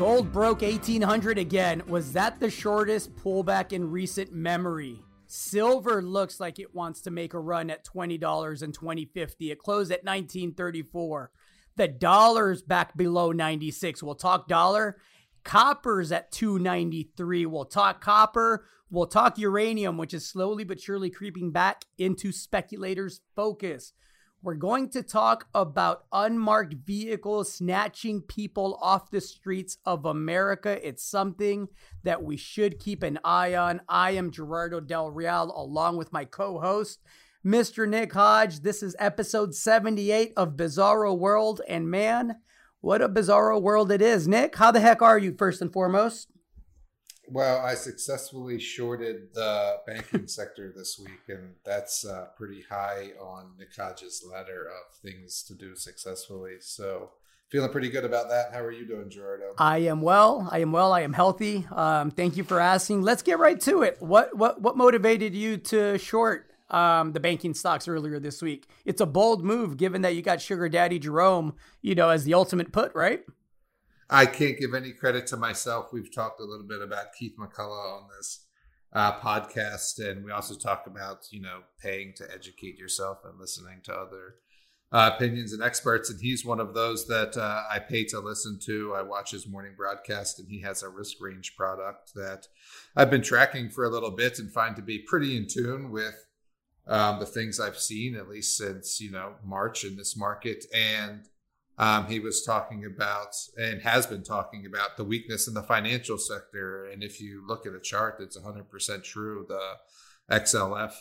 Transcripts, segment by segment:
Gold broke 1800 again. Was that the shortest pullback in recent memory? Silver looks like it wants to make a run at $20 in 2050. It closed at 1934. The dollar's back below 96. We'll talk dollar. Copper's at 293. We'll talk copper. We'll talk uranium, which is slowly but surely creeping back into speculators' focus. We're going to talk about unmarked vehicles snatching people off the streets of America. It's something that we should keep an eye on. I am Gerardo Del Real, along with my co host, Mr. Nick Hodge. This is episode 78 of Bizarro World. And man, what a bizarro world it is. Nick, how the heck are you, first and foremost? Well, I successfully shorted the banking sector this week, and that's uh, pretty high on Hodge's ladder of things to do successfully. So, feeling pretty good about that. How are you doing, Gerardo? I am well. I am well. I am healthy. Um, thank you for asking. Let's get right to it. What what what motivated you to short um, the banking stocks earlier this week? It's a bold move, given that you got Sugar Daddy Jerome, you know, as the ultimate put, right? I can't give any credit to myself. We've talked a little bit about Keith McCullough on this uh, podcast, and we also talk about you know paying to educate yourself and listening to other uh, opinions and experts. And he's one of those that uh, I pay to listen to. I watch his morning broadcast, and he has a risk range product that I've been tracking for a little bit and find to be pretty in tune with um, the things I've seen, at least since you know March in this market and um, he was talking about and has been talking about the weakness in the financial sector. And if you look at a chart, it's 100% true. The XLF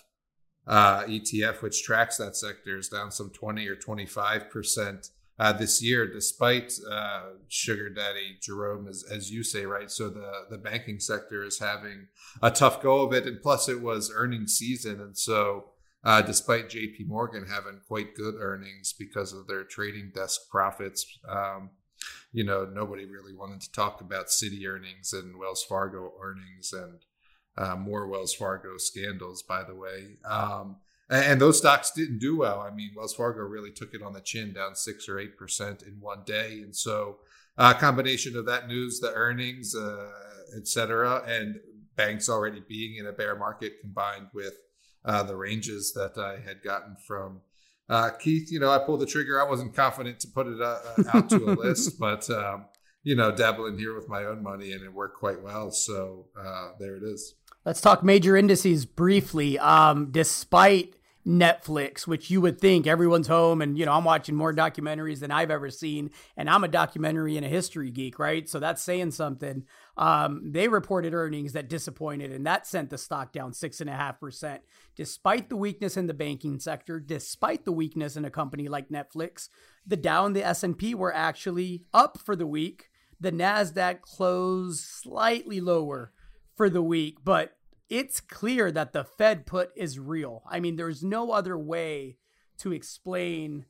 uh, ETF, which tracks that sector, is down some 20 or 25% uh, this year, despite uh, Sugar Daddy Jerome, as, as you say, right? So the, the banking sector is having a tough go of it. And plus, it was earnings season. And so uh, despite JP Morgan having quite good earnings because of their trading desk profits. Um, you know, nobody really wanted to talk about Citi earnings and Wells Fargo earnings and uh, more Wells Fargo scandals, by the way. Um, and those stocks didn't do well. I mean, Wells Fargo really took it on the chin, down six or eight percent in one day. And so, a uh, combination of that news, the earnings, uh, et cetera, and banks already being in a bear market combined with uh, the ranges that I had gotten from uh, Keith. You know, I pulled the trigger. I wasn't confident to put it uh, uh out to a list, but um, you know, dabbling here with my own money, and it worked quite well. So uh, there it is. Let's talk major indices briefly. Um, despite Netflix, which you would think everyone's home and, you know, I'm watching more documentaries than I've ever seen. And I'm a documentary and a history geek, right? So that's saying something. Um, they reported earnings that disappointed, and that sent the stock down six and a half percent. Despite the weakness in the banking sector, despite the weakness in a company like Netflix, the Dow and the S&P were actually up for the week. The Nasdaq closed slightly lower for the week, but it's clear that the Fed put is real. I mean, there's no other way to explain,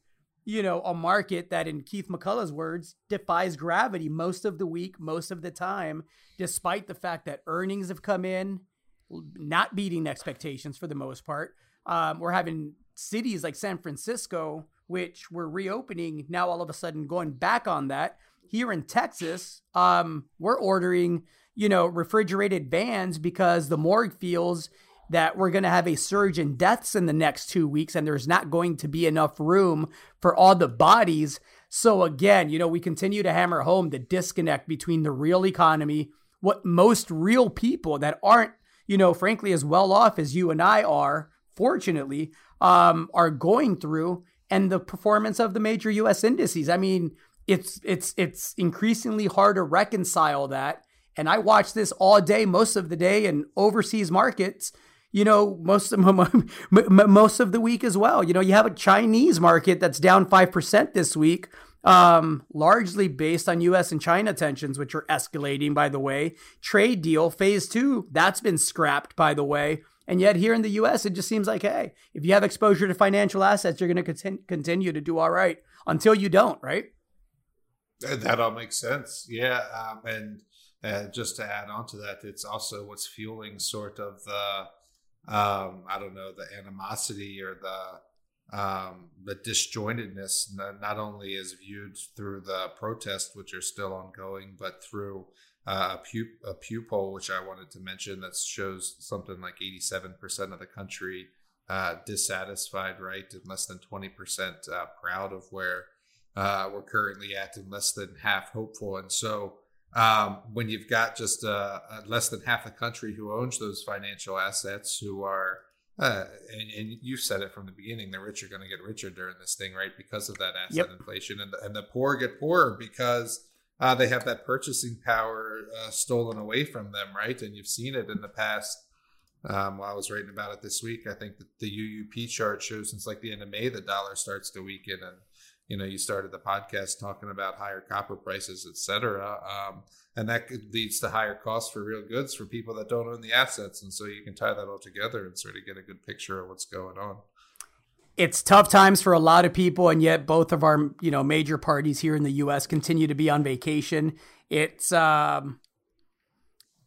you know, a market that, in Keith McCullough's words, defies gravity most of the week, most of the time, despite the fact that earnings have come in, not beating expectations for the most part. Um, we're having cities like San Francisco, which were reopening, now all of a sudden going back on that. Here in Texas, um, we're ordering you know, refrigerated vans because the morgue feels that we're going to have a surge in deaths in the next two weeks and there's not going to be enough room for all the bodies. So, again, you know, we continue to hammer home the disconnect between the real economy, what most real people that aren't, you know, frankly, as well off as you and I are, fortunately, um, are going through and the performance of the major US indices. I mean, it's it's it's increasingly hard to reconcile that and I watch this all day, most of the day, in overseas markets. You know, most of most of the week as well. You know, you have a Chinese market that's down five percent this week, um, largely based on U.S. and China tensions, which are escalating. By the way, trade deal phase two that's been scrapped. By the way, and yet here in the U.S., it just seems like, hey, if you have exposure to financial assets, you're going to continue to do all right until you don't, right? That all makes sense. Yeah, um, and uh, just to add on to that, it's also what's fueling sort of the, um, I don't know, the animosity or the um, the disjointedness not only is viewed through the protests, which are still ongoing, but through uh, a, Pew, a Pew poll, which I wanted to mention, that shows something like 87% of the country uh, dissatisfied, right, and less than 20% uh, proud of where uh, we're currently at, and less than half hopeful. And so, um, when you've got just uh, less than half the country who owns those financial assets, who are uh, and, and you said it from the beginning, the rich are going to get richer during this thing, right? Because of that asset yep. inflation, and the, and the poor get poorer because uh, they have that purchasing power uh, stolen away from them, right? And you've seen it in the past. Um, while I was writing about it this week, I think that the UUP chart shows since like the end of May, the dollar starts to weaken, and you know, you started the podcast talking about higher copper prices, et cetera. Um, and that leads to higher costs for real goods for people that don't own the assets. And so you can tie that all together and sort of get a good picture of what's going on. It's tough times for a lot of people, and yet both of our you know major parties here in the U.S. continue to be on vacation. It's um,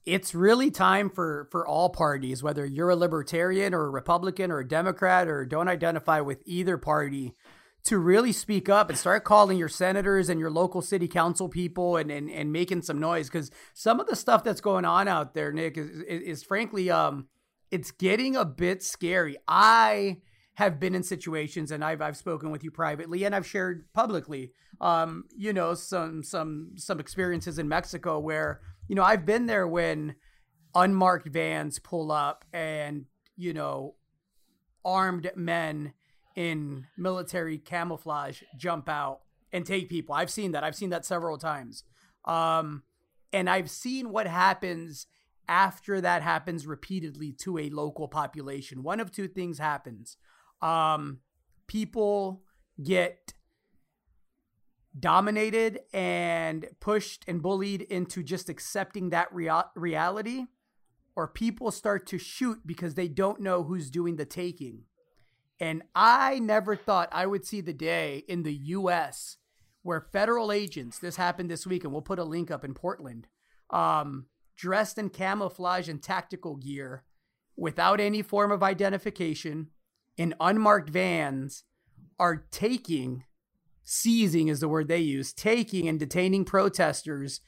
it's really time for for all parties, whether you're a libertarian or a Republican or a Democrat or don't identify with either party, to really speak up and start calling your senators and your local city council people and and, and making some noise because some of the stuff that's going on out there, Nick, is, is, is frankly um it's getting a bit scary. I have been in situations and I've I've spoken with you privately and I've shared publicly um you know some some some experiences in Mexico where you know I've been there when unmarked vans pull up and you know armed men in military camouflage jump out and take people. I've seen that. I've seen that several times. Um, and I've seen what happens after that happens repeatedly to a local population. One of two things happens. Um, people get dominated and pushed and bullied into just accepting that rea- reality, or people start to shoot because they don't know who's doing the taking. And I never thought I would see the day in the US where federal agents, this happened this week, and we'll put a link up in Portland, um, dressed in camouflage and tactical gear without any form of identification in unmarked vans are taking, seizing is the word they use, taking and detaining protesters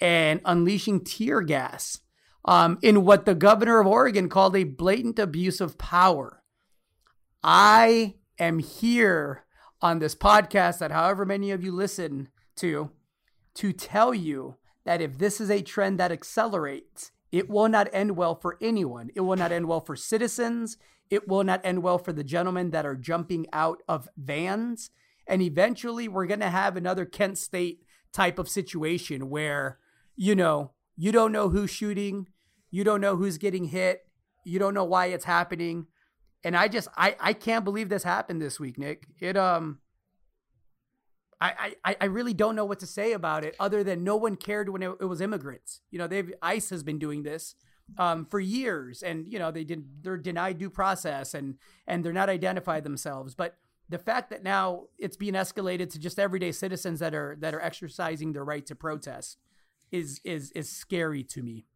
and unleashing tear gas um, in what the governor of Oregon called a blatant abuse of power. I am here on this podcast that however many of you listen to to tell you that if this is a trend that accelerates, it will not end well for anyone. It will not end well for citizens. It will not end well for the gentlemen that are jumping out of vans. And eventually, we're going to have another Kent State type of situation where, you know, you don't know who's shooting, you don't know who's getting hit, you don't know why it's happening and I just I I can't believe this happened this week, Nick. It um I, I, I really don't know what to say about it other than no one cared when it, it was immigrants. You know, they've ICE has been doing this um, for years, and you know they did they're denied due process and and they're not identified themselves. But the fact that now it's being escalated to just everyday citizens that are that are exercising their right to protest is is is scary to me.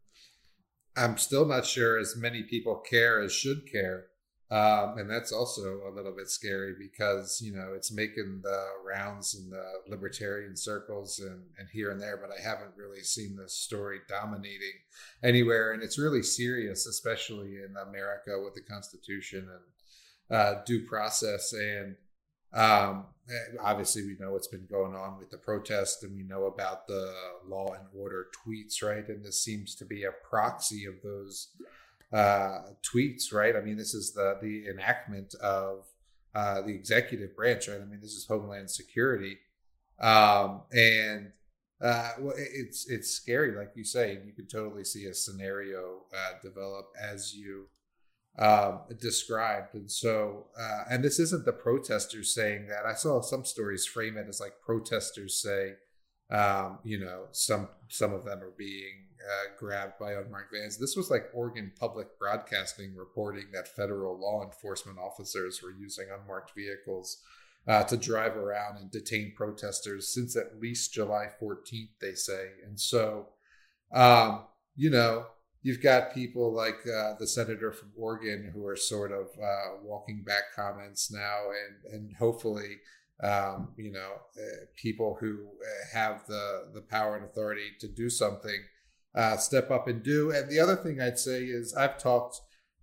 I'm still not sure as many people care as should care um, and that's also a little bit scary because, you know, it's making the rounds in the libertarian circles and, and here and there, but I haven't really seen this story dominating anywhere. And it's really serious, especially in America with the Constitution and uh, due process. And um, obviously, we know what's been going on with the protest and we know about the law and order tweets, right? And this seems to be a proxy of those uh, tweets, right? I mean, this is the the enactment of uh, the executive branch, right? I mean, this is Homeland Security, um, and uh, well, it's it's scary, like you say. You could totally see a scenario uh, develop as you um, described, and so uh, and this isn't the protesters saying that. I saw some stories frame it as like protesters say, um, you know, some some of them are being uh, grabbed by unmarked vans. This was like Oregon Public Broadcasting reporting that federal law enforcement officers were using unmarked vehicles uh, to drive around and detain protesters since at least July 14th, they say. And so, um, you know, you've got people like uh, the senator from Oregon who are sort of uh, walking back comments now, and and hopefully, um, you know, uh, people who uh, have the the power and authority to do something uh, step up and do. And the other thing I'd say is I've talked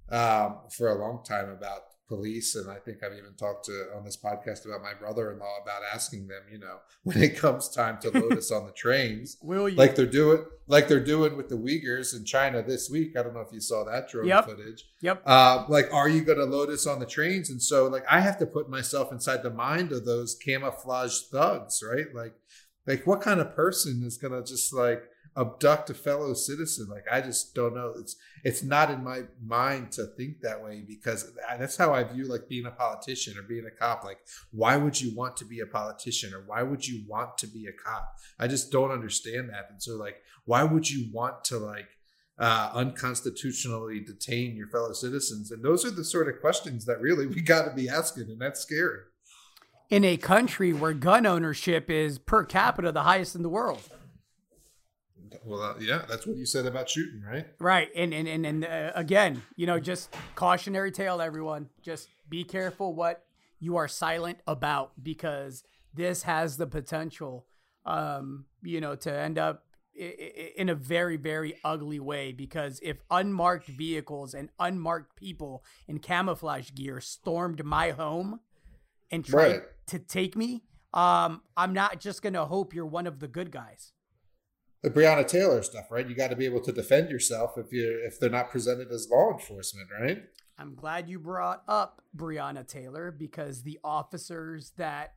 um, for a long time about police and i think i've even talked to on this podcast about my brother-in-law about asking them you know when it comes time to load us on the trains. Will you? Like they're doing like they're doing with the uyghurs in china this week. I don't know if you saw that drone Yep. footage. Yep. Uh, like are you going to load us on the trains? And so like i have to put myself inside the mind of those camouflage thugs right? Like like what kind of person is going to just like abduct a fellow citizen like i just don't know. It's it's not in my mind to think that way because that's how i view like being a politician or being a cop. Like why would you want to be a politician or why would you want to be a cop? I just don't understand that. And so like why would you want to like uh, unconstitutionally detain your fellow citizens? And those are the sort of questions that really we got to be asking and that's scary. In a country where gun ownership is per capita the highest in the world well uh, yeah that's what you said about shooting right Right, and and and, and uh, again, you know, just cautionary tale, everyone. Just be careful what you are silent about because this has the potential, um, you know, to end up in a very very ugly way. Because if unmarked vehicles and unmarked people in camouflage gear stormed my home and tried Right. to take me, um, I'm not just gonna hope you're one of the good guys. The Breonna Taylor stuff, right? You got to be able to defend yourself if you if they're not presented as law enforcement, right? I'm glad you brought up Breonna Taylor because the officers that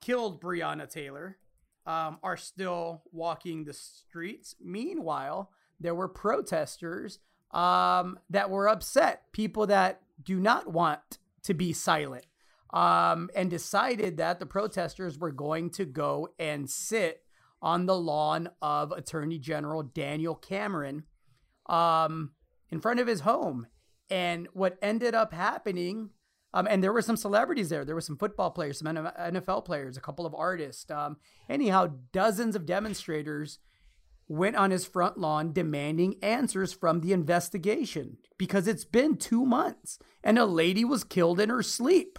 killed Breonna Taylor um, are still walking the streets. Meanwhile, there were protesters um, that were upset, people that do not want to be silent, um, and decided that the protesters were going to go and sit on the lawn of Attorney General Daniel Cameron um, in front of his home. And what ended up happening, um, and there were some celebrities there. There were some football players, some NFL players, a couple of artists. Um, anyhow, dozens of demonstrators went on his front lawn demanding answers from the investigation because it's been two months and a lady was killed in her sleep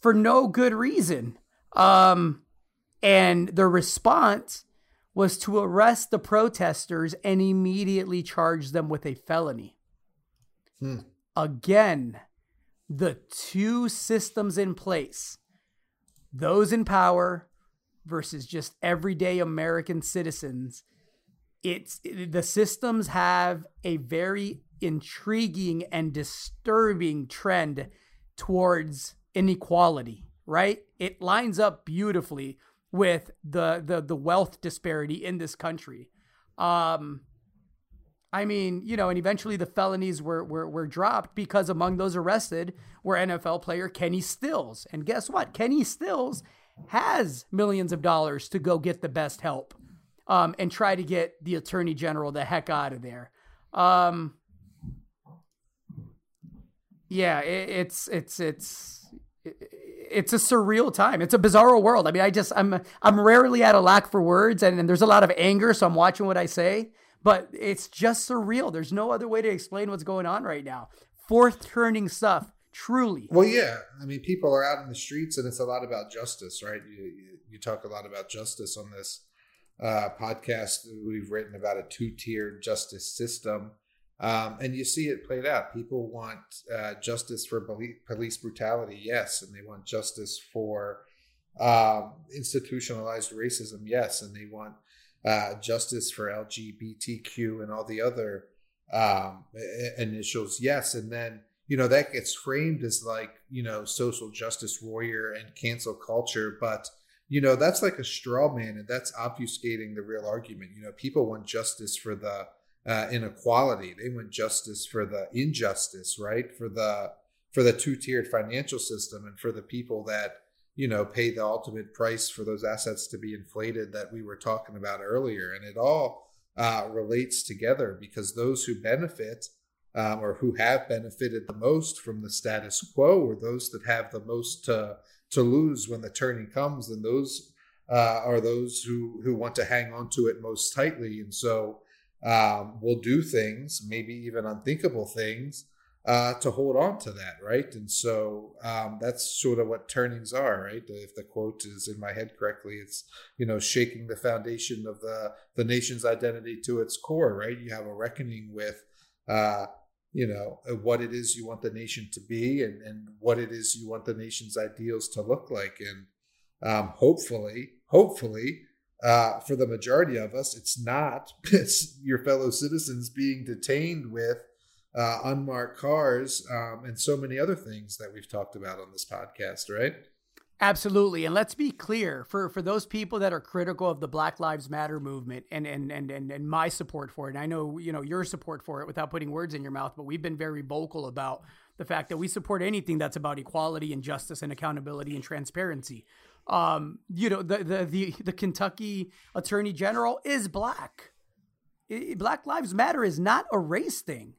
for no good reason. Um, and the response was to arrest the protesters and immediately charge them with a felony. Hmm. Again, the two systems in place those in power versus just everyday American citizens. It's the systems have a very intriguing and disturbing trend towards inequality, right? It lines up beautifully with the the the wealth disparity in this country. Um I mean, you know, and eventually the felonies were, were were dropped because among those arrested were NFL player Kenny Stills. And guess what? Kenny Stills has millions of dollars to go get the best help um, and try to get the attorney general the heck out of there. Um, yeah, it, it's it's it's it's a surreal time. It's a bizarro world. I mean, I just I'm I'm rarely at a lack for words, and, and there's a lot of anger, so I'm watching what I say. But it's just surreal. There's no other way to explain what's going on right now. Fourth turning stuff, truly. Well, yeah. I mean, people are out in the streets, and it's a lot about justice, right? You you, you talk a lot about justice on this uh, podcast. We've written about a two tiered justice system. Um, and you see it played out. People want uh, justice for police brutality, yes, and they want justice for um, institutionalized racism, yes, and they want uh, justice for LGBTQ and all the other um, initials, yes. And then you know that gets framed as like you know social justice warrior and cancel culture, but you know that's like a straw man, and that's obfuscating the real argument. You know, people want justice for the uh, inequality. They want justice for the injustice, right? For the for the two tiered financial system and for the people that you know pay the ultimate price for those assets to be inflated that we were talking about earlier. And it all uh, relates together because those who benefit um, or who have benefited the most from the status quo are those that have the most to to lose when the turning comes, and those uh, are those who who want to hang on to it most tightly. And so um, will do things, maybe even unthinkable things, uh, to hold on to that, right? And so um, that's sort of what turnings are, right? If the quote is in my head correctly, it's you know shaking the foundation of the the nation's identity to its core, right? You have a reckoning with. Uh, you know what it is you want the nation to be and, and what it is you want the nation's ideals to look like and um, hopefully hopefully uh, for the majority of us it's not it's your fellow citizens being detained with uh, unmarked cars, um, and so many other things that we've talked about on this podcast, right? Absolutely. And let's be clear for, for those people that are critical of the Black Lives Matter movement and, and, and, and, and my support for it. And I know, you know, your support for it without putting words in your mouth, but we've been very vocal about the fact that we support anything that's about equality and justice and accountability and transparency. Um, you know, the, the, the, the Kentucky attorney general is black. Black Lives Matter is not a race thing.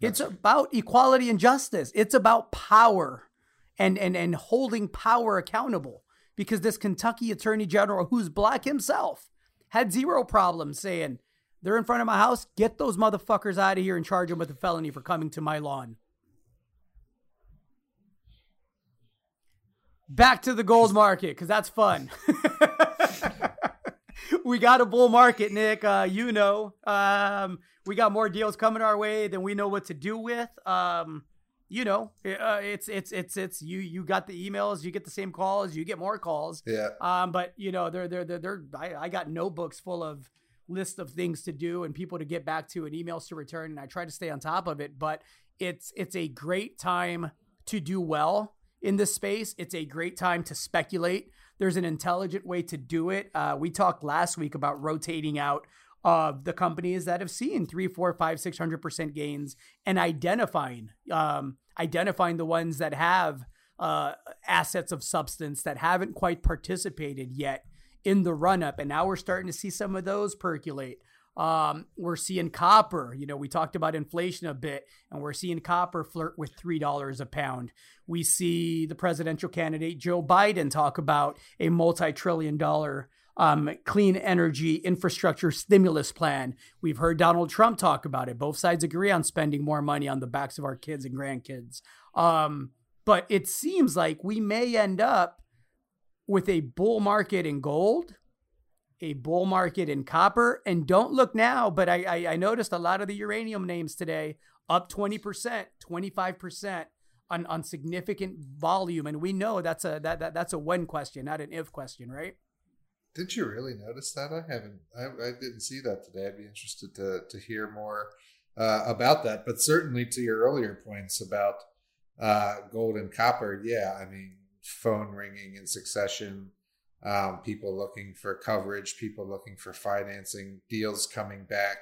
It's about equality and justice. It's about power and, and, and holding power accountable because this Kentucky attorney general, who's black himself, had zero problems saying, they're in front of my house. Get those motherfuckers out of here and charge them with a felony for coming to my lawn. Back to the gold market because that's fun. we got a bull market, Nick. Uh, you know, um, we got more deals coming our way than we know what to do with. Um, you know, uh, it's it's it's it's you you got the emails, you get the same calls, you get more calls. Yeah. Um, but you know, they're they're they're, they're I, I got notebooks full of list of things to do and people to get back to and emails to return, and I try to stay on top of it. But it's it's a great time to do well in this space. It's a great time to speculate. There's an intelligent way to do it. Uh, we talked last week about rotating out of the companies that have seen three, four, five, six hundred percent gains and identifying um, identifying the ones that have uh, assets of substance that haven't quite participated yet in the run up. And now we're starting to see some of those percolate. Um, we're seeing copper. You know, we talked about inflation a bit, and we're seeing copper flirt with three dollars a pound. We see the presidential candidate Joe Biden talk about a multi-trillion-dollar um, clean energy infrastructure stimulus plan. We've heard Donald Trump talk about it. Both sides agree on spending more money on the backs of our kids and grandkids. Um, but it seems like we may end up with a bull market in gold a bull market in copper. And don't look now, but I, I, I noticed a lot of the uranium names today up 20%, 25% on, on significant volume. And we know that's a that, that that's a when question, not an if question, right? Did you really notice that? I haven't. I, I didn't see that today. I'd be interested to to hear more uh, about that. But certainly to your earlier points about uh, gold and copper, yeah. I mean, phone ringing in succession um, people looking for coverage, people looking for financing, deals coming back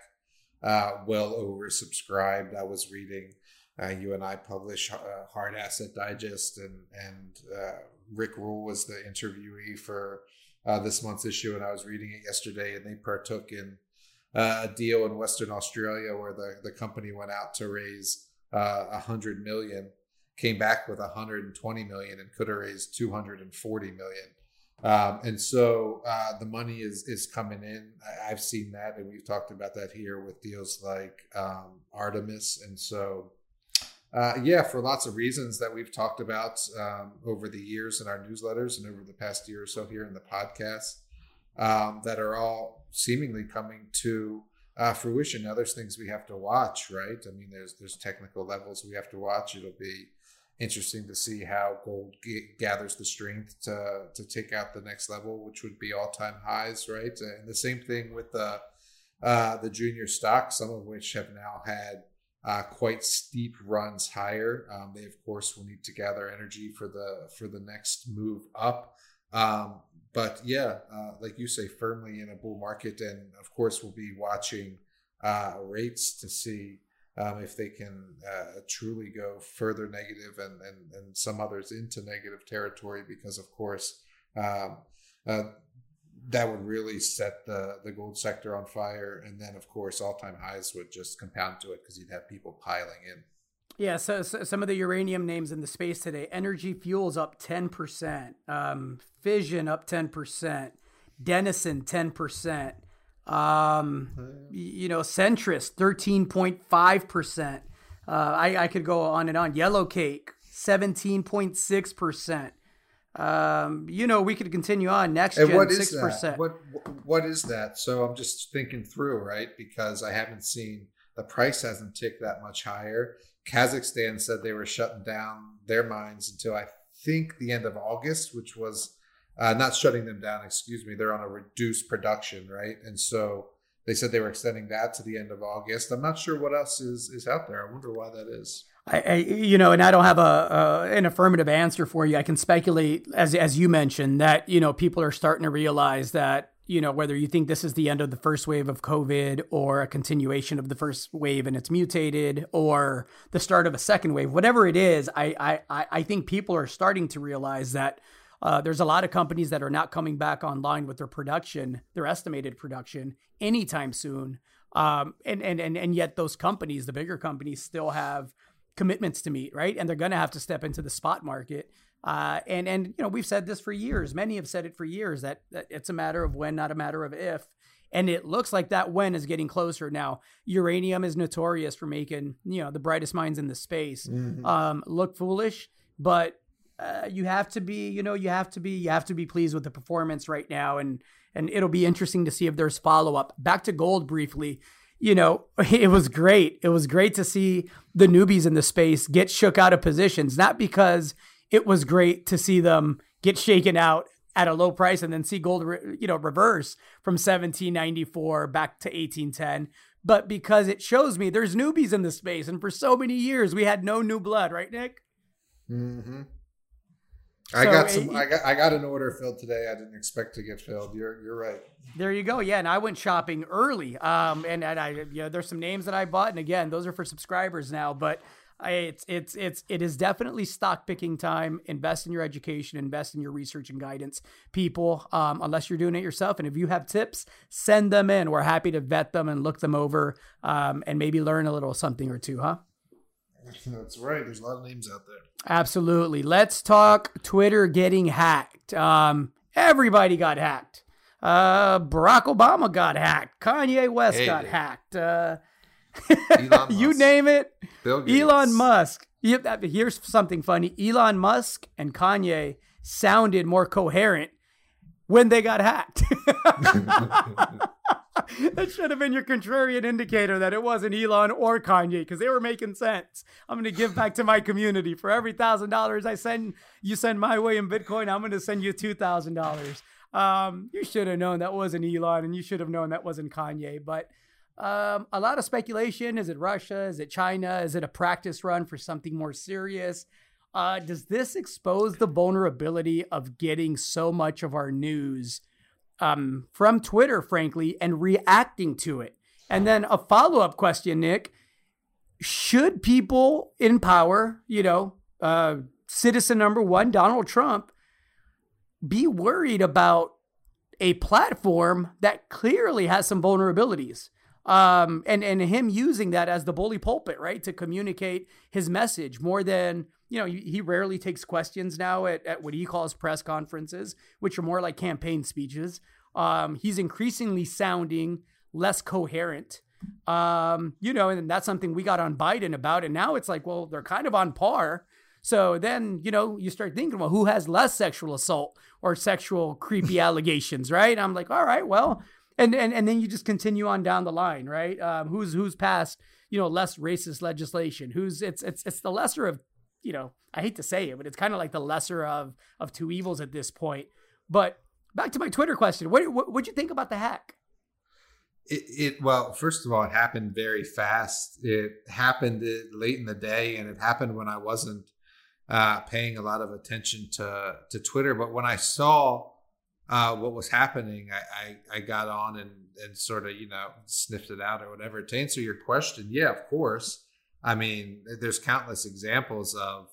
uh, well oversubscribed. I was reading, uh, you and I publish uh, Hard Asset Digest, and and uh, Rick Rule was the interviewee for uh, this month's issue, and I was reading it yesterday, and they partook in uh, a deal in Western Australia where the the company went out to raise a hundred million, came back with 120 million, and could have raised 240 million. Um, and so uh, the money is is coming in. I, have seen that, and we've talked about that here with deals like um, Artemis. And so, uh, yeah, for lots of reasons that we've talked about um, over the years in our newsletters and over the past year or so here in the podcast, um, that are all seemingly coming to uh, fruition. Now, there's things we have to watch, right? I mean, there's there's technical levels we have to watch. It'll be interesting to see how gold g- gathers the strength to to take out the next level, which would be all time highs, right? And the same thing with the uh, the junior stocks, some of which have now had uh, quite steep runs higher. Um, they of course will need to gather energy for the for the next move up. Um, but yeah, uh, like you say, firmly in a bull market, and of course we'll be watching uh, rates to see um, if they can uh, truly go further negative and, and, and some others into negative territory, because of course um, uh, that would really set the, the gold sector on fire. And then, of course, all time highs would just compound to it because you'd have people piling in. Yeah, so, so, some of the uranium names in the space today Energy Fuels up 10%, um, Fission up 10%, Denison 10%. Um, you know, Centrus, 13.5%. Uh, I, I could go on and on. Yellow Cake, 17.6%. Um, you know, we could continue on. Next And gen, what is 6%. that? What what is that? So I'm just thinking through, right? Because I haven't seen the price hasn't ticked that much higher. Kazakhstan said they were shutting down their mines until I think the end of August, which was uh, not shutting them down. Excuse me. They're on a reduced production, right? And so they said they were extending that to the end of August. I'm not sure what else is is out there. I wonder why that is. I, you know, and I don't have a, a an affirmative answer for you. I can speculate, as as you mentioned, that you know people are starting to realize that you know whether you think this is the end of the first wave of COVID or a continuation of the first wave and it's mutated, or the start of a second wave, whatever it is, I I I think people are starting to realize that. Uh, there's a lot of companies that are not coming back online with their production, their estimated production, anytime soon. Um, and, and and and yet those companies, the bigger companies, still have commitments to meet, right? And they're going to have to step into the spot market. Uh, and and you know we've said this for years. Many have said it for years that, that it's a matter of when, not a matter of if. And it looks like that when is getting closer now. Uranium is notorious for making you know the brightest minds in the space um, look foolish, but uh, you have to be you know you have to be you have to be pleased with the performance right now, and and it'll be interesting to see if there's follow up. Back to gold briefly you know, it was great. It was great to see the newbies in the space get shook out of positions, not because it was great to see them get shaken out at a low price and then see gold, you know, reverse from 1794 back to 1810, but because it shows me there's newbies in the space. And for so many years, we had no new blood, right, Nick? Mm-hmm. I So, got some. it- I got. I got an order filled today. I didn't expect to get filled. You're. You're right. There you go. Yeah, and I went shopping early. Um, and, and I, you know, there's some names that I bought, and again, those are for subscribers now. But I, it's it's it's it is definitely stock picking time. Invest in your education. Invest in your research and guidance, people. Um, unless you're doing it yourself, and if you have tips, send them in. We're happy to vet them and look them over, um, and maybe learn a little something or two, huh? That's right. There's a lot of names out there. Absolutely. Let's talk Twitter getting hacked. Um, everybody got hacked. Uh, Barack Obama got hacked. Kanye West Hey. got hacked. Uh, Elon you name it. Bill Gates. Elon Musk. Here's something funny. Elon Musk and Kanye sounded more coherent when they got hacked. that should have been your contrarian indicator that it wasn't Elon or Kanye because they were making sense. I'm going to give back to my community for every thousand dollars I send you send my way in Bitcoin. I'm going to send you two thousand dollars. Um, you should have known that wasn't Elon, and you should have known that wasn't Kanye. But um, a lot of speculation. Is it Russia? Is it China? Is it a practice run for something more serious? Uh, does this expose the vulnerability of getting so much of our news um, from Twitter, frankly, and reacting to it? And then a follow up question, Nick should people in power, you know, uh, citizen number one, Donald Trump, be worried about a platform that clearly has some vulnerabilities? Um, and, and him using that as the bully pulpit, right, to communicate his message more than, you know, he rarely takes questions now at, at what he calls press conferences, which are more like campaign speeches. Um, he's increasingly sounding less coherent. Um, you know, and that's something we got on Biden about. And now it's like, well, they're kind of on par. So then, you know, you start thinking, well, who has less sexual assault or sexual creepy allegations, right? I'm like, all right, well, and and and then you just continue on down the line, right? Um, who's who's passed, you know, less racist legislation? Who's it's it's it's the lesser of, you know, I hate to say it, but it's kind of like the lesser of of two evils at this point. But back to my Twitter question, what what what'd you think about the hack? It, it well, first of all, it happened very fast. It happened uh, late in the day, and it happened when I wasn't uh, paying a lot of attention to to Twitter. But when I saw uh, what was happening, I, I, I got on and and sort of you know sniffed it out or whatever. To answer your question, yeah, of course. I mean, there's countless examples of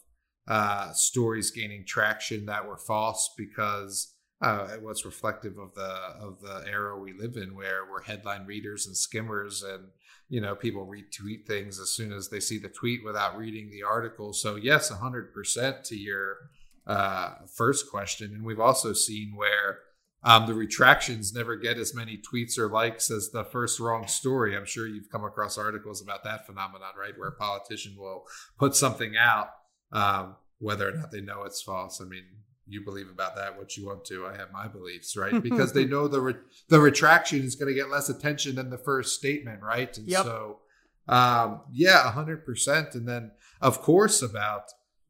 uh, stories gaining traction that were false because uh, it was reflective of the of the era we live in, where we're headline readers and skimmers, and you know people retweet things as soon as they see the tweet without reading the article. So yes, hundred percent to your uh, first question, and we've also seen where um, the retractions never get as many tweets or likes as the first wrong story. I'm sure you've come across articles about that phenomenon, right? Where a politician will put something out, um, whether or not they know it's false. I mean, you believe about that what you want to. I have my beliefs, right? Because they know the re- the retraction is going to get less attention than the first statement, right? And yep. so, um, yeah, hundred percent. And then, of course, about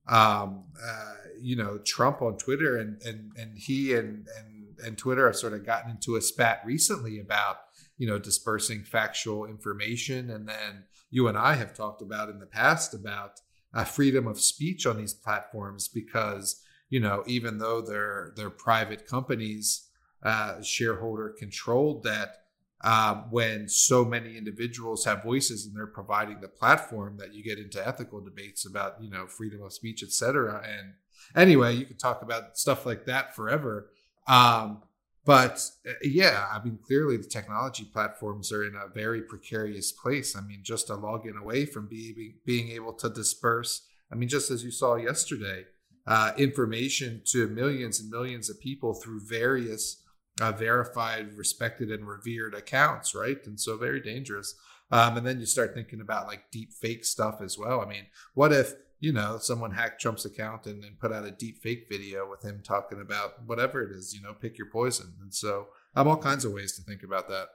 um, uh, you know Trump on Twitter, and and and he and and and Twitter have sort of gotten into a spat recently about you know dispersing factual information, and then you and I have talked about in the past about uh, freedom of speech on these platforms because you know even though they're they're private companies, uh, shareholder controlled that um, when so many individuals have voices and they're providing the platform that you get into ethical debates about you know freedom of speech et cetera. And anyway you could talk about stuff like that forever um, but uh, yeah i mean clearly the technology platforms are in a very precarious place i mean just a login away from being being able to disperse i mean just as you saw yesterday uh, information to millions and millions of people through various uh, verified, respected, and revered accounts, right? And so very dangerous. Um, and then you start thinking about like deep fake stuff as well. I mean, what if you know someone hacked Trump's account and, then put out a deep fake video with him talking about whatever it is, you know, pick your poison. And so I have all kinds of ways to think about that.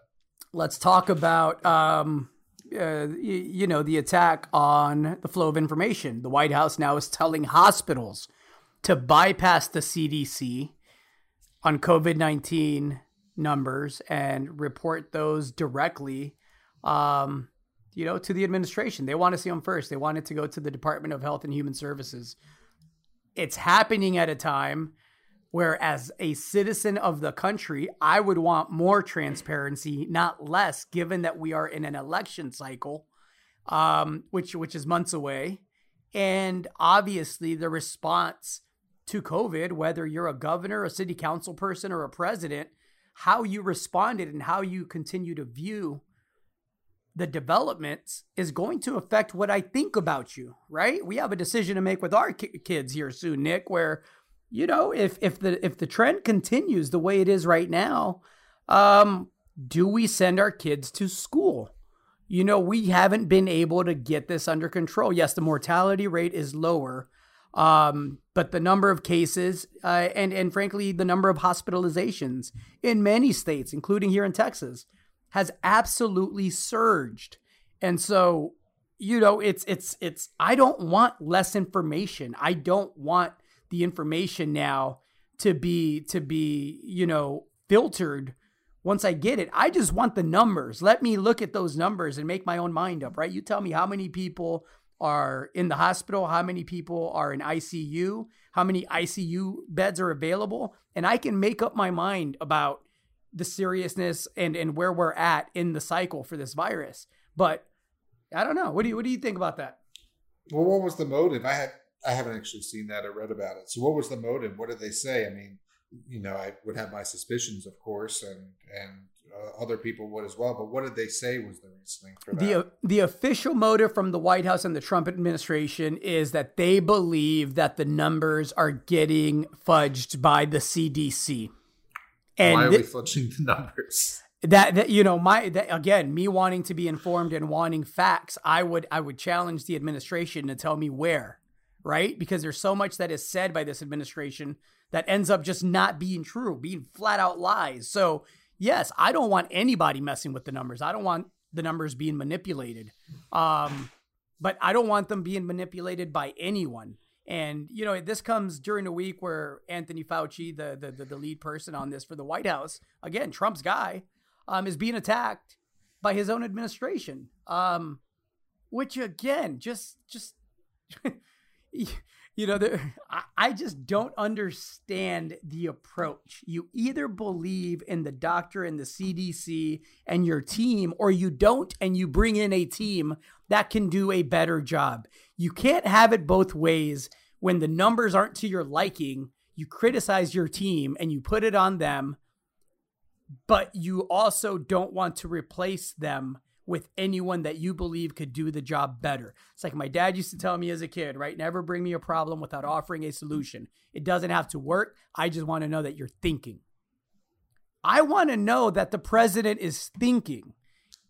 Let's talk about um, uh, you, you know the attack on the flow of information. The White House now is telling hospitals to bypass the CDC on COVID 19 numbers and report those directly, um, you know, to the administration. They want to see them first. They want it to go to the Department of Health and Human Services. It's happening at a time where, as a citizen of the country, I would want more transparency, not less, given that we are in an election cycle, um, which which is months away, and obviously the response to COVID, whether you're a governor, a city council person, or a president, how you responded and how you continue to view the developments is going to affect what I think about you, right? We have a decision to make with our ki- kids here soon, Nick, where you know, if if the if the trend continues the way it is right now, um, do we send our kids to school? You know, we haven't been able to get this under control. Yes, the mortality rate is lower, um, but the number of cases uh, and and frankly the number of hospitalizations in many states, including here in Texas, has absolutely surged. And so, you know, it's it's it's I don't want less information. I don't want the information now to be to be, you know, filtered once I get it. I just want the numbers. Let me look at those numbers and make my own mind up, right? You tell me how many people are in the hospital, how many people are in ICU, how many ICU beds are available, and I can make up my mind about the seriousness and and where we're at in the cycle for this virus. But I don't know. What do you what do you think about that? Well, what was the motive? I had I haven't actually seen that or read about it. So what was the motive? What did they say? I mean, you know, I would have my suspicions, of course, and and uh, other people would as well. But what did they say was the reasoning for that? The, the official motive from the White House and the Trump administration is that they believe that the numbers are getting fudged by the CDC. And why are we fudging the numbers? That, that you know my that, again me wanting to be informed and wanting facts i would i would challenge the administration to tell me where right because there's so much that is said by this administration that ends up just not being true being flat out lies so yes, I don't want anybody messing with the numbers. I don't want the numbers being manipulated. Um, but I don't want them being manipulated by anyone. And you know, this comes during a week where Anthony Fauci, the the, the, the lead person on this for the White House, again Trump's guy, um, is being attacked by his own administration. Um, which again, just just you know, I, I just don't understand the approach. You either believe in the doctor and the CDC and your team, or you don't, and you bring in a team that can do a better job. You can't have it both ways when the numbers aren't to your liking. You criticize your team and you put it on them, but you also don't want to replace them with anyone that you believe could do the job better. It's like my dad used to tell me as a kid, right? Never bring me a problem without offering a solution. It doesn't have to work. I just want to know that you're thinking. I want to know that the president is thinking,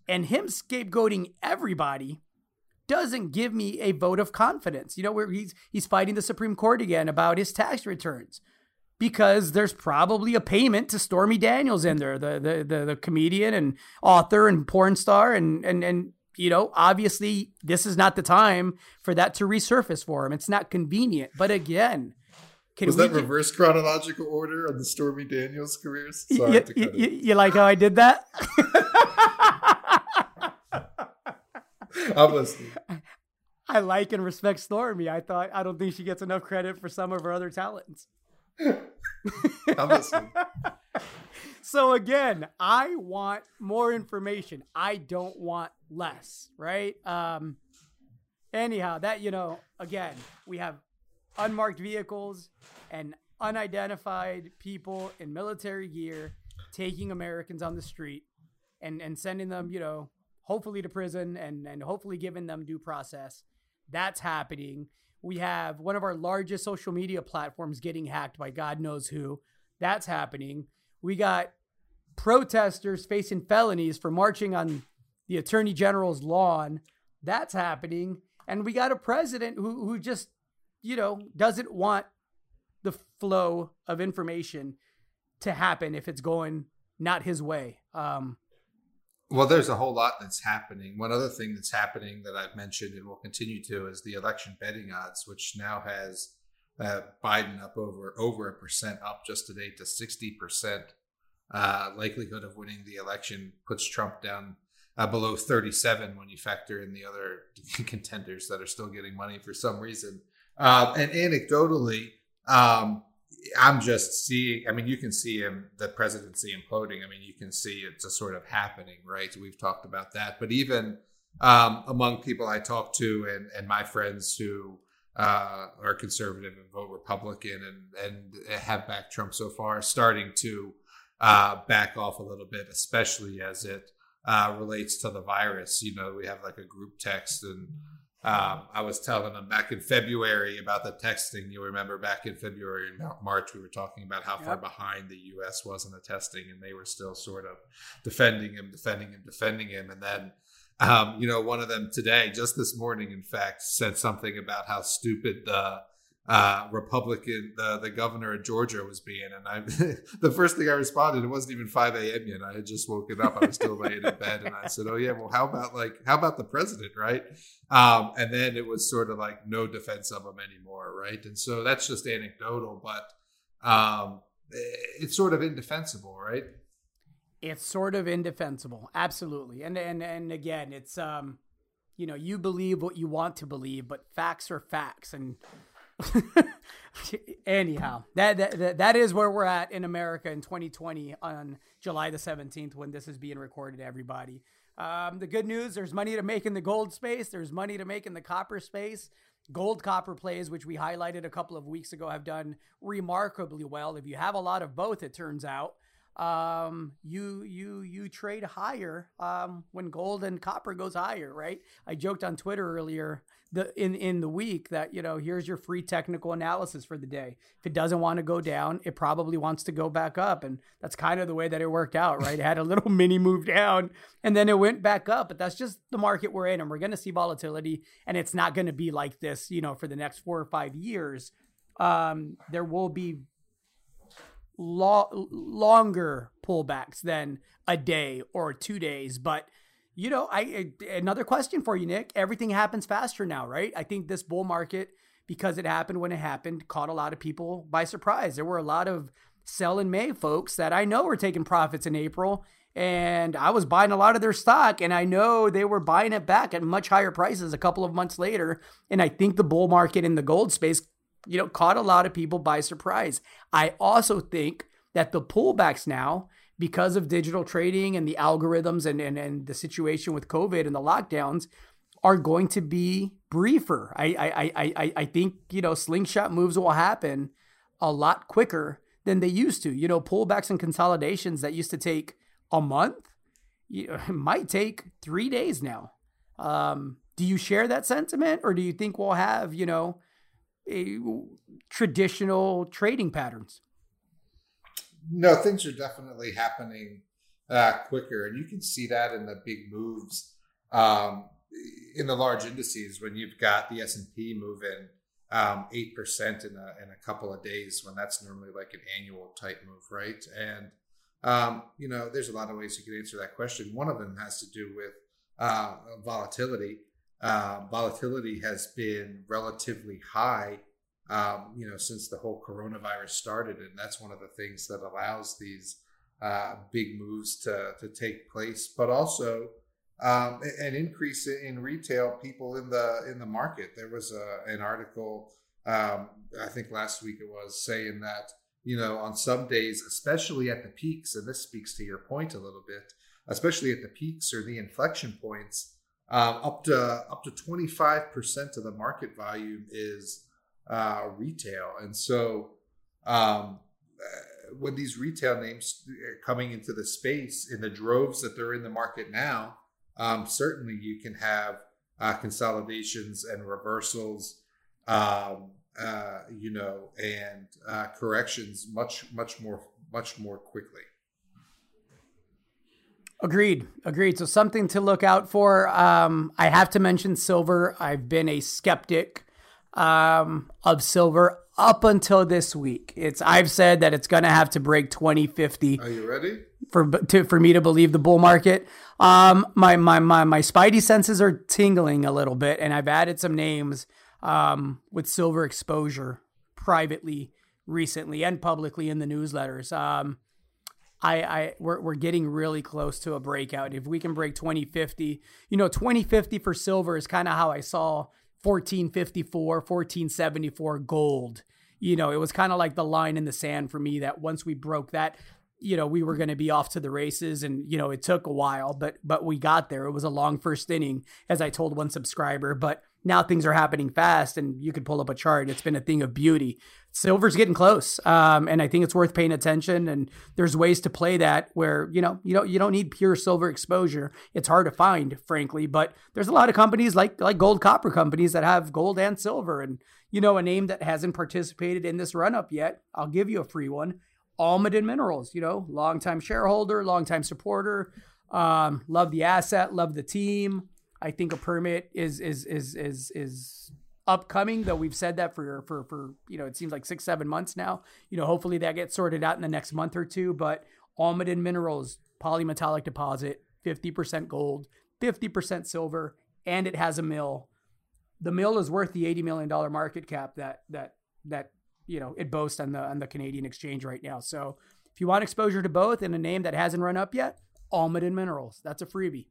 and him scapegoating everybody doesn't give me a vote of confidence. You know, where he's he's fighting the Supreme Court again about his tax returns because there's probably a payment to Stormy Daniels in there, the the the, the comedian and author and porn star, and and and you know, obviously this is not the time for that to resurface for him. It's not convenient. But again, can was that reverse chronological order on the Stormy Daniels careers? Sorry you, you, you, like how I did that? I'm listening. I like and respect Stormy. I thought I don't think she gets enough credit for some of her other talents. I'm listening. so again, I want more information. I don't want less, right? Um anyhow, that you know, again, we have unmarked vehicles and unidentified people in military gear taking Americans on the street and and sending them, you know, hopefully to prison and and hopefully giving them due process. That's happening. We have one of our largest social media platforms getting hacked by God knows who. That's happening. We got protesters facing felonies for marching on the attorney general's lawn. That's happening. And we got a president who who just, you know, doesn't want the flow of information to happen if it's going not his way. Um, well, there's a whole lot that's happening. One other thing that's happening that I've mentioned and will continue to is the election betting odds, which now has uh, Biden up over over a percent, up just today to sixty percent. Uh, likelihood of winning the election puts Trump down uh, below 37 when you factor in the other contenders that are still getting money for some reason. Uh, and anecdotally, um, I'm just seeing. I mean, you can see him, the presidency imploding. I mean, you can see it's a sort of happening, right? We've talked about that, but even um, among people I talk to and and my friends who uh, are conservative and vote Republican and and have backed Trump so far, starting to uh, back off a little bit, especially as it uh, relates to the virus. You know, we have like a group text and um, I was telling them back in February about the testing. You'll remember back in February and March, we were talking about how yep. far behind the U.S. was in the testing, and they were still sort of defending him, defending him, defending him. And then, um, you know, one of them today, just this morning, in fact, said something about how stupid the uh, Republican, the the governor of Georgia was being. And I, the first thing I responded, it wasn't even 5 a.m. yet. I had just woken up. I was still laying in bed, and I said, "Oh yeah, well, how about like how about the president, right?" Um, and then it was sort of like no defense of him anymore, right? And so that's just anecdotal, but um, it's sort of indefensible, right? It's sort of indefensible, absolutely. And and and again, it's um, you know, you believe what you want to believe, but facts are facts, and Anyhow, that, that that is where we're at in America in 2020 on July the 17th when this is being recorded. Everybody, um, the good news: there's money to make in the gold space. There's money to make in the copper space. Gold copper plays, which we highlighted a couple of weeks ago, have done remarkably well. If you have a lot of both, it turns out um, you you you trade higher um, when gold and copper goes higher, right? I joked on Twitter earlier the in in the week that you know here's your free technical analysis for the day. If it doesn't want to go down, it probably wants to go back up, and that's kind of the way that it worked out, right? It had a little mini move down, and then it went back up. But that's just the market we're in, and we're going to see volatility, and it's not going to be like this, you know, for the next four or five years. Um, there will be lo- longer pullbacks than a day or two days. But you know, I another question for you, Nick. Everything happens faster now, right? I think this bull market, because it happened when it happened, caught a lot of people by surprise. There were a lot of sell in May folks that I know were taking profits in April. And I was buying a lot of their stock, and I know they were buying it back at much higher prices a couple of months later. And I think the bull market in the gold space you know, caught a lot of people by surprise. I also think that the pullbacks now, because of digital trading and the algorithms and, and, and the situation with COVID and the lockdowns, are going to be briefer. I, I, I, I think, you know, slingshot moves will happen a lot quicker than they used to. You know, pullbacks and consolidations that used to take a month you might take three days now. Um, do you share that sentiment or do you think we'll have, you know, traditional trading patterns? No, things are definitely happening uh, quicker, and you can see that in the big moves um, in the large indices when you've got the S and P moving um, eight percent in a in a couple of days when that's normally like an annual type move, right? And um, you know, there's a lot of ways you can answer that question. One of them has to do with uh, volatility. Uh, volatility has been relatively high, um, you know, since the whole coronavirus started, and that's one of the things that allows these uh, big moves to to take place. But also, um, an increase in retail people in the in the market. There was a, an article, um, I think last week it was, saying that you know on some days, especially at the peaks, and this speaks to your point a little bit, especially at the peaks or the inflection points, um, up to up to twenty five percent of the market volume is uh, retail, and so. Um, when these retail names coming into the space in the droves that they're in the market now, um, certainly you can have uh, consolidations and reversals, um, uh, you know, and uh, corrections much, much more, much more quickly. Agreed. Agreed. So something to look out for. Um, I have to mention silver. I've been a skeptic um, of silver up until this week. It's I've said that it's going to have to break 2050. Are you ready? For to, for me to believe the bull market. Um, my my my my spidey senses are tingling a little bit, and I've added some names um, with silver exposure privately, recently, and publicly in the newsletters. Um, I, I we're, we're getting really close to a breakout. If we can break 2050, you know, 2050 for silver is kind of how I saw 1454, 1474 gold. You know, it was kind of like the line in the sand for me that once we broke that, you know, we were going to be off to the races and, you know, it took a while, but, but we got there. It was a long first inning, as I told one subscriber, but now things are happening fast and you could pull up a chart. It's been a thing of beauty. Silver's getting close. Um, and I think it's worth paying attention. And there's ways to play that where, you know, you don't, you don't need pure silver exposure. It's hard to find, frankly, but there's a lot of companies like, like gold copper companies that have gold and silver. And, you know, a name that hasn't participated in this run up yet, I'll give you a free one. Almaden Minerals, you know, longtime shareholder, longtime supporter. Um, love the asset, love the team. I think a permit is is is is is upcoming, though we've said that for for for you know it seems like six seven months now. You know, hopefully that gets sorted out in the next month or two. But Almaden Minerals polymetallic deposit, fifty percent gold, fifty percent silver, and it has a mill. The mill is worth the eighty million dollar market cap that that that you know it boasts on the on the Canadian exchange right now. So if you want exposure to both in a name that hasn't run up yet, Almaden Minerals, that's a freebie.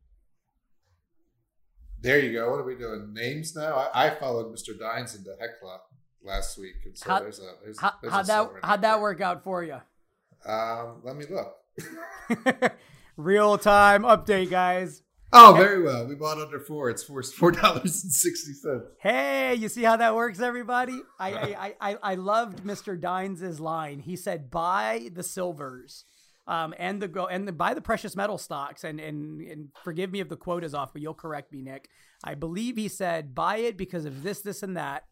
There you go. What are we doing? Names now? I, I followed Mr. Dines into Hecla last week, and so how, there's a there's, how, there's how'd that how'd that work out for you? Um, let me look. Real time update, guys. Oh, very well. We bought under four. It's four four dollars and sixty cents. Hey, you see how that works, everybody? I I, I I loved Mr. Dines's line. He said, "Buy the silvers." Um, and the go and the, buy the precious metal stocks and, and and forgive me if the quote is off, but you'll correct me, Nick. I believe he said buy it because of this, this, and that.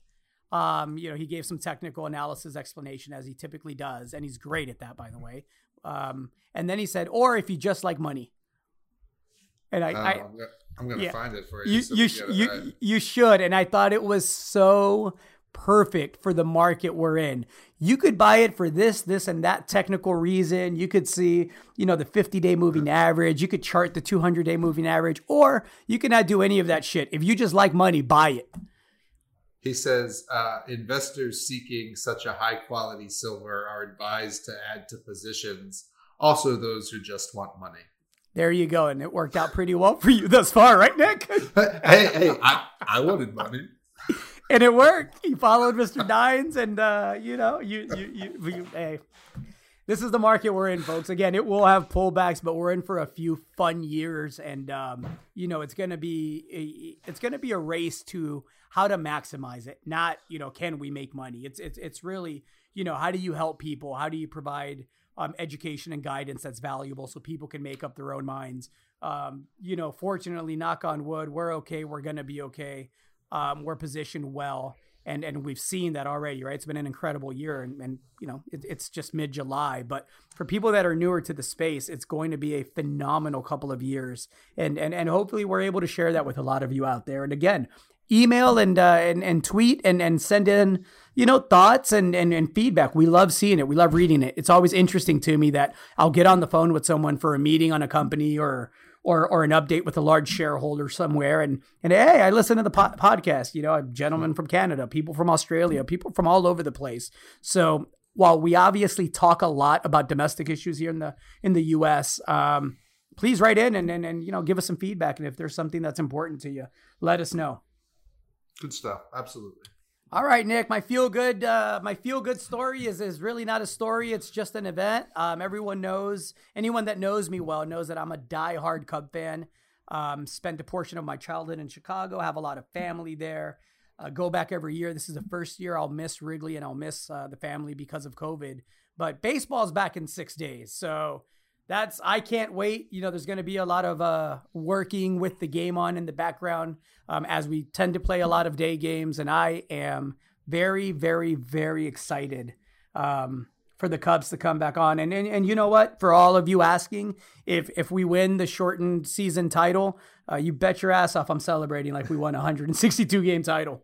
Um, you know, he gave some technical analysis explanation as he typically does, and he's great at that, by the way. Um, and then he said, or if you just like money. And I, oh, I I'm gonna, I'm gonna yeah, find it for you. You you, you, you should, and I thought it was so perfect for the market we're in. You could buy it for this, this, and that technical reason. You could see, you know, the 50 day moving average. You could chart the 200 day moving average, or you cannot do any of that shit. If you just like money, buy it. He says uh, investors seeking such a high quality silver are advised to add to positions. Also, those who just want money. There you go, and it worked out pretty well for you thus far, right, Nick? hey, hey, I, I wanted money and it worked. He followed Mr. Dines, and uh, you know, you, you, you, you, hey, this is the market we're in, folks. Again, it will have pullbacks, but we're in for a few fun years, and um, you know, it's gonna be it's gonna be a race to how to maximize it, not you know, can we make money? It's it's it's really you know, how do you help people? How do you provide um, education and guidance that's valuable so people can make up their own minds? Um, you know, fortunately, knock on wood, we're okay. We're gonna be okay um, we're positioned well. and and we've seen that already, right? It's been an incredible year, and, and you know it, it's just mid July, but for people that are newer to the space, it's going to be a phenomenal couple of years, and and and hopefully we're able to share that with a lot of you out there. And again, email and uh, and and tweet and and send in you know thoughts and, and and feedback. We love seeing it. We love reading it. It's always interesting to me that I'll get on the phone with someone for a meeting on a company or or or an update with a large shareholder somewhere. And and hey i listen to the po- podcast you know a gentleman from canada people from australia people from all over the place. So while we obviously talk a lot about domestic issues here in the in the us um, please write in and, and and you know give us some feedback. And if there's something that's important to you let us know. Good stuff. Absolutely all right, Nick. My feel good, uh, my feel good story is is really not a story. It's just an event. Um, everyone knows. Anyone that knows me well knows that I'm a die-hard Cub fan. Um, spent a portion of my childhood in Chicago. Have a lot of family there. Uh, go back every year. This is the first year I'll miss Wrigley and I'll miss uh, the family because of COVID. But baseball's back in six days, so that's I can't wait. You know, there's going to be a lot of uh, working with the game on in the background um, as we tend to play a lot of day games, and I am very, very, very excited um, for the Cubs to come back on. And, and and you know what? For all of you asking, if if we win the shortened season title, uh, you bet your ass off I'm celebrating like we won a 162 game title.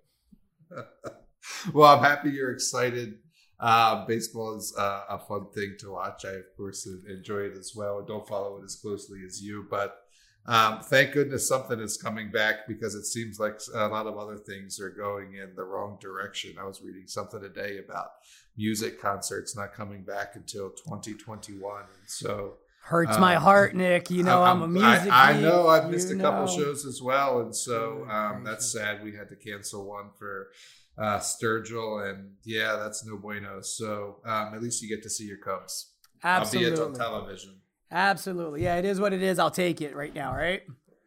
well, I'm happy you're excited. Uh, baseball is uh, a fun thing to watch. I, of course, enjoy it as well. Don't follow it as closely as you, but um, thank goodness something is coming back because it seems like a lot of other things are going in the wrong direction. I was reading something today about music concerts not coming back until 2021. And so hurts um, my heart, Nick. You know, I'm, I'm a music. I, I know I've missed a couple know. shows as well, and so um, that's sad. We had to cancel one for uh, Sturgill, and yeah, that's no bueno. So um, at least you get to see your Cubs, Absolutely. albeit on television. Absolutely, yeah, it is what it is. I'll take it right now, right?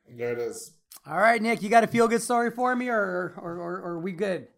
There it is. All right, Nick, you got a feel good story for me, or or, or, or are we good?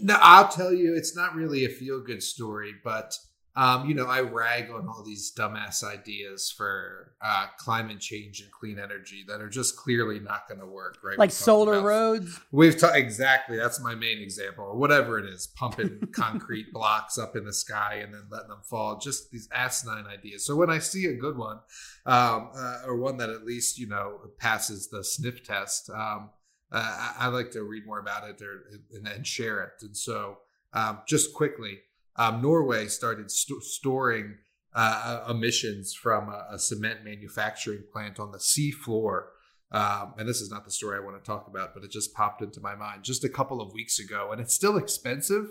No, I'll tell you, it's not really a feel good story, but um, you know, I rag on all these dumbass ideas for uh, climate change and clean energy that are just clearly not going to work, right? Like solar about, roads. We've talked exactly. That's my main example, or whatever it is, pumping concrete blocks up in the sky and then letting them fall. Just these asinine ideas. So when I see a good one, um, uh, or one that at least you know passes the sniff test, um, uh, I, I, like to read more about it or, and, and share it. And so, um, just quickly um, Norway started st- storing uh, emissions from a, a, cement manufacturing plant on the sea floor. Um, and this is not the story I want to talk about, but it just popped into my mind just a couple of weeks ago. And it's still expensive,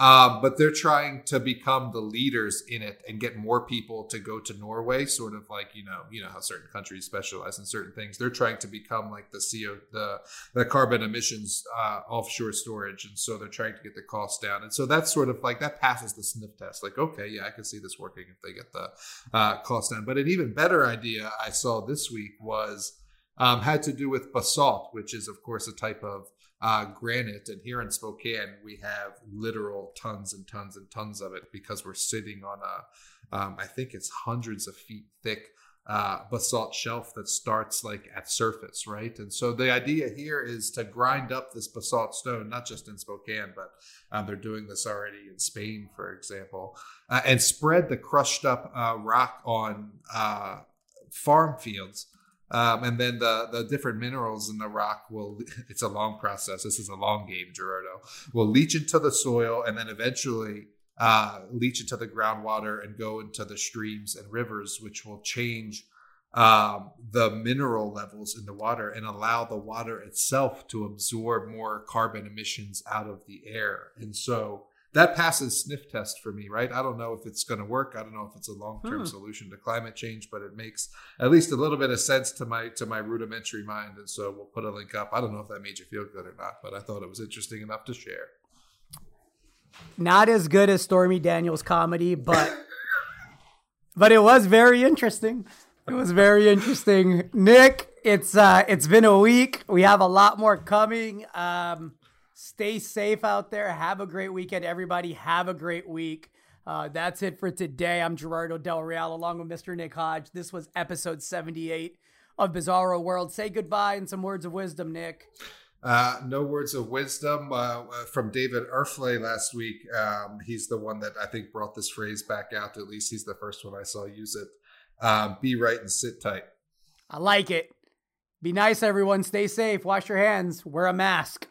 um, but they're trying to become the leaders in it and get more people to go to Norway, sort of like you know, you know how certain countries specialize in certain things. They're trying to become like the CO, the the carbon emissions uh, offshore storage, and so they're trying to get the cost down. And so that's sort of like that passes the sniff test. Like, okay, yeah, I can see this working if they get the uh, cost down. But an even better idea I saw this week was um, had to do with basalt, which is of course a type of uh, granite. And here in Spokane, we have literal tons and tons and tons of it because we're sitting on a, um, I think it's hundreds of feet thick uh, basalt shelf that starts like at surface, right? And so the idea here is to grind up this basalt stone, not just in Spokane, but um, they're doing this already in Spain, for example, uh, and spread the crushed up uh, rock on uh, farm fields um, and then the the different minerals in the rock will it's a long process. This is a long game, Gerardo. Will leach into the soil and then eventually uh, leach into the groundwater and go into the streams and rivers, which will change um, the mineral levels in the water and allow the water itself to absorb more carbon emissions out of the air. And so that passes sniff test for me, right? I don't know if it's going to work. I don't know if it's a long term hmm. solution to climate change, but it makes at least a little bit of sense to my to my rudimentary mind. And so we'll put a link up. I don't know if that made you feel good or not, but I thought it was interesting enough to share. Not as good as Stormy Daniels' comedy, but but it was very interesting. It was very interesting, Nick. It's uh, it's been a week. We have a lot more coming. Um, Stay safe out there. Have a great weekend, everybody. Have a great week. Uh, that's it for today. I'm Gerardo Del Real along with Mr. Nick Hodge. This was episode 78 of Bizarro World. Say goodbye and some words of wisdom, Nick. Uh, no words of wisdom uh, from David Erfle last week. Um, he's the one that I think brought this phrase back out. At least he's the first one I saw use it. Um, be right and sit tight. I like it. Be nice, everyone. Stay safe. Wash your hands. Wear a mask.